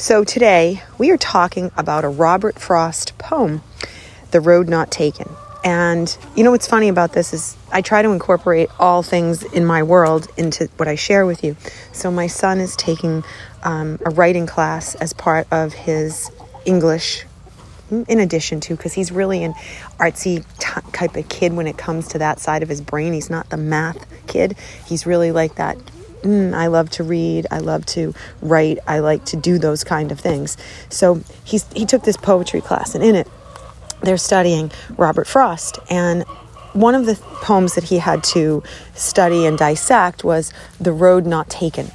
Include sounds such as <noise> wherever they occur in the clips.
So, today we are talking about a Robert Frost poem, The Road Not Taken. And you know what's funny about this is I try to incorporate all things in my world into what I share with you. So, my son is taking um, a writing class as part of his English in addition to because he's really an artsy type of kid when it comes to that side of his brain he's not the math kid he's really like that mm, I love to read, I love to write, I like to do those kind of things. So he's, he took this poetry class, and in it, they're studying Robert Frost. And one of the poems that he had to study and dissect was The Road Not Taken.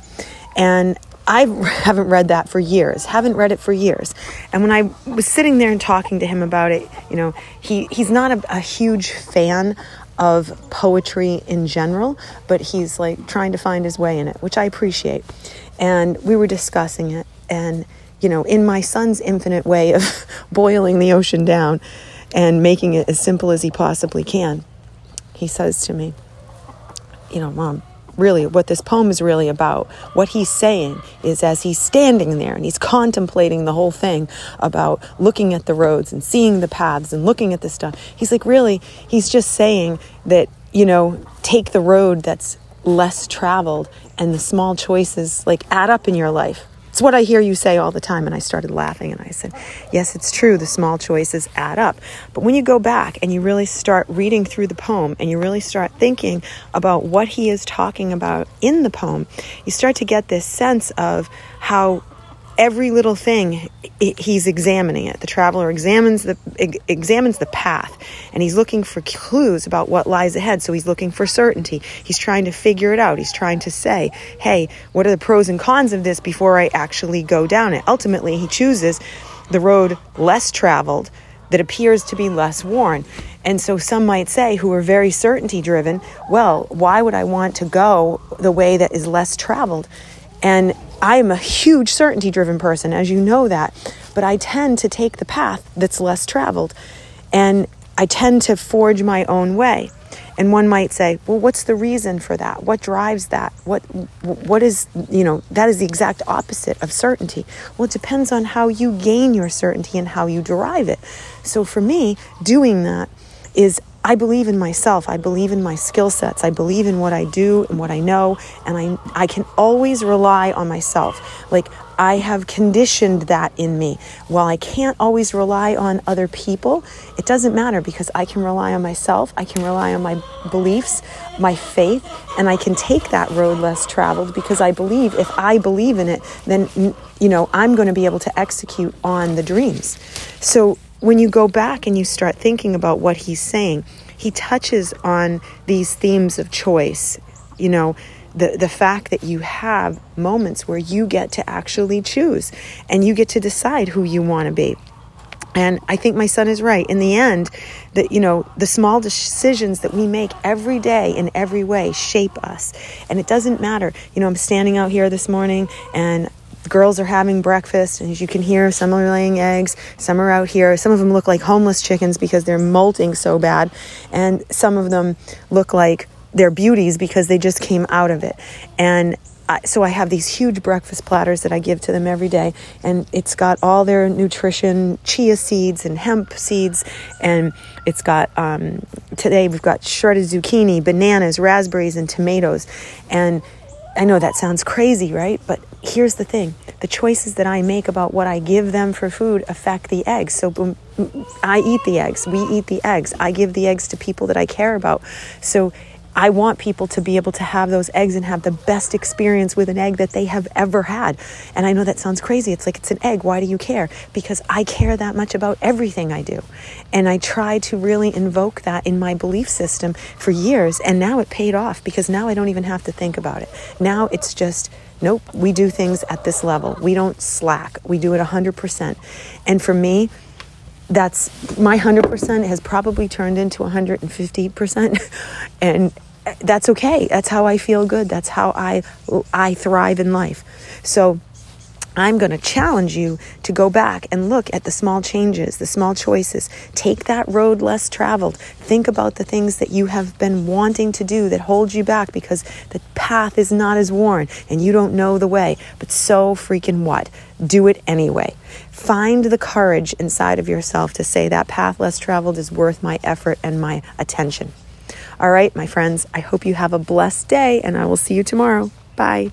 And I <laughs> haven't read that for years, haven't read it for years. And when I was sitting there and talking to him about it, you know, he, he's not a, a huge fan of poetry in general, but he's like trying to find his way in it, which I appreciate. And we were discussing it, and you know, in my son's infinite way of <laughs> boiling the ocean down and making it as simple as he possibly can, he says to me, You know, mom, really what this poem is really about. What he's saying is as he's standing there and he's contemplating the whole thing about looking at the roads and seeing the paths and looking at the stuff, he's like, really, he's just saying that, you know, take the road that's less traveled and the small choices like add up in your life. It's what I hear you say all the time. And I started laughing and I said, Yes, it's true. The small choices add up. But when you go back and you really start reading through the poem and you really start thinking about what he is talking about in the poem, you start to get this sense of how every little thing he's examining it. The traveler examines the examines the path and he's looking for clues about what lies ahead. So he's looking for certainty. He's trying to figure it out. He's trying to say hey what are the pros and cons of this before i actually go down it? Ultimately he chooses the road less traveled that appears to be less worn. And so some might say who are very certainty driven well why would i want to go the way that is less traveled and I am a huge certainty driven person, as you know that, but I tend to take the path that's less traveled. And I tend to forge my own way. And one might say, well, what's the reason for that? What drives that? What, what is, you know, that is the exact opposite of certainty. Well, it depends on how you gain your certainty and how you derive it. So for me, doing that is I believe in myself. I believe in my skill sets. I believe in what I do and what I know. And I, I can always rely on myself. Like I have conditioned that in me. While I can't always rely on other people, it doesn't matter because I can rely on myself. I can rely on my beliefs, my faith, and I can take that road less traveled because I believe if I believe in it, then, you know, I'm going to be able to execute on the dreams. So when you go back and you start thinking about what he's saying, he touches on these themes of choice. You know, the, the fact that you have moments where you get to actually choose and you get to decide who you want to be. And I think my son is right. In the end, that you know, the small decisions that we make every day in every way shape us. And it doesn't matter. You know, I'm standing out here this morning and the girls are having breakfast, and as you can hear, some are laying eggs, some are out here. Some of them look like homeless chickens because they're molting so bad, and some of them look like they're beauties because they just came out of it. And I, so I have these huge breakfast platters that I give to them every day, and it's got all their nutrition, chia seeds and hemp seeds, and it's got um, today we've got shredded zucchini, bananas, raspberries, and tomatoes, and I know that sounds crazy, right? But here's the thing the choices that I make about what I give them for food affect the eggs. So I eat the eggs, we eat the eggs, I give the eggs to people that I care about. So I want people to be able to have those eggs and have the best experience with an egg that they have ever had. And I know that sounds crazy. It's like it's an egg. Why do you care? Because I care that much about everything I do. And I try to really invoke that in my belief system for years. And now it paid off because now I don't even have to think about it. Now it's just Nope, we do things at this level. We don't slack. We do it 100%. And for me, that's my 100% has probably turned into 150% <laughs> and that's okay. That's how I feel good. That's how I I thrive in life. So I'm going to challenge you to go back and look at the small changes, the small choices. Take that road less traveled. Think about the things that you have been wanting to do that hold you back because the path is not as worn and you don't know the way. But so freaking what? Do it anyway. Find the courage inside of yourself to say that path less traveled is worth my effort and my attention. All right, my friends, I hope you have a blessed day and I will see you tomorrow. Bye.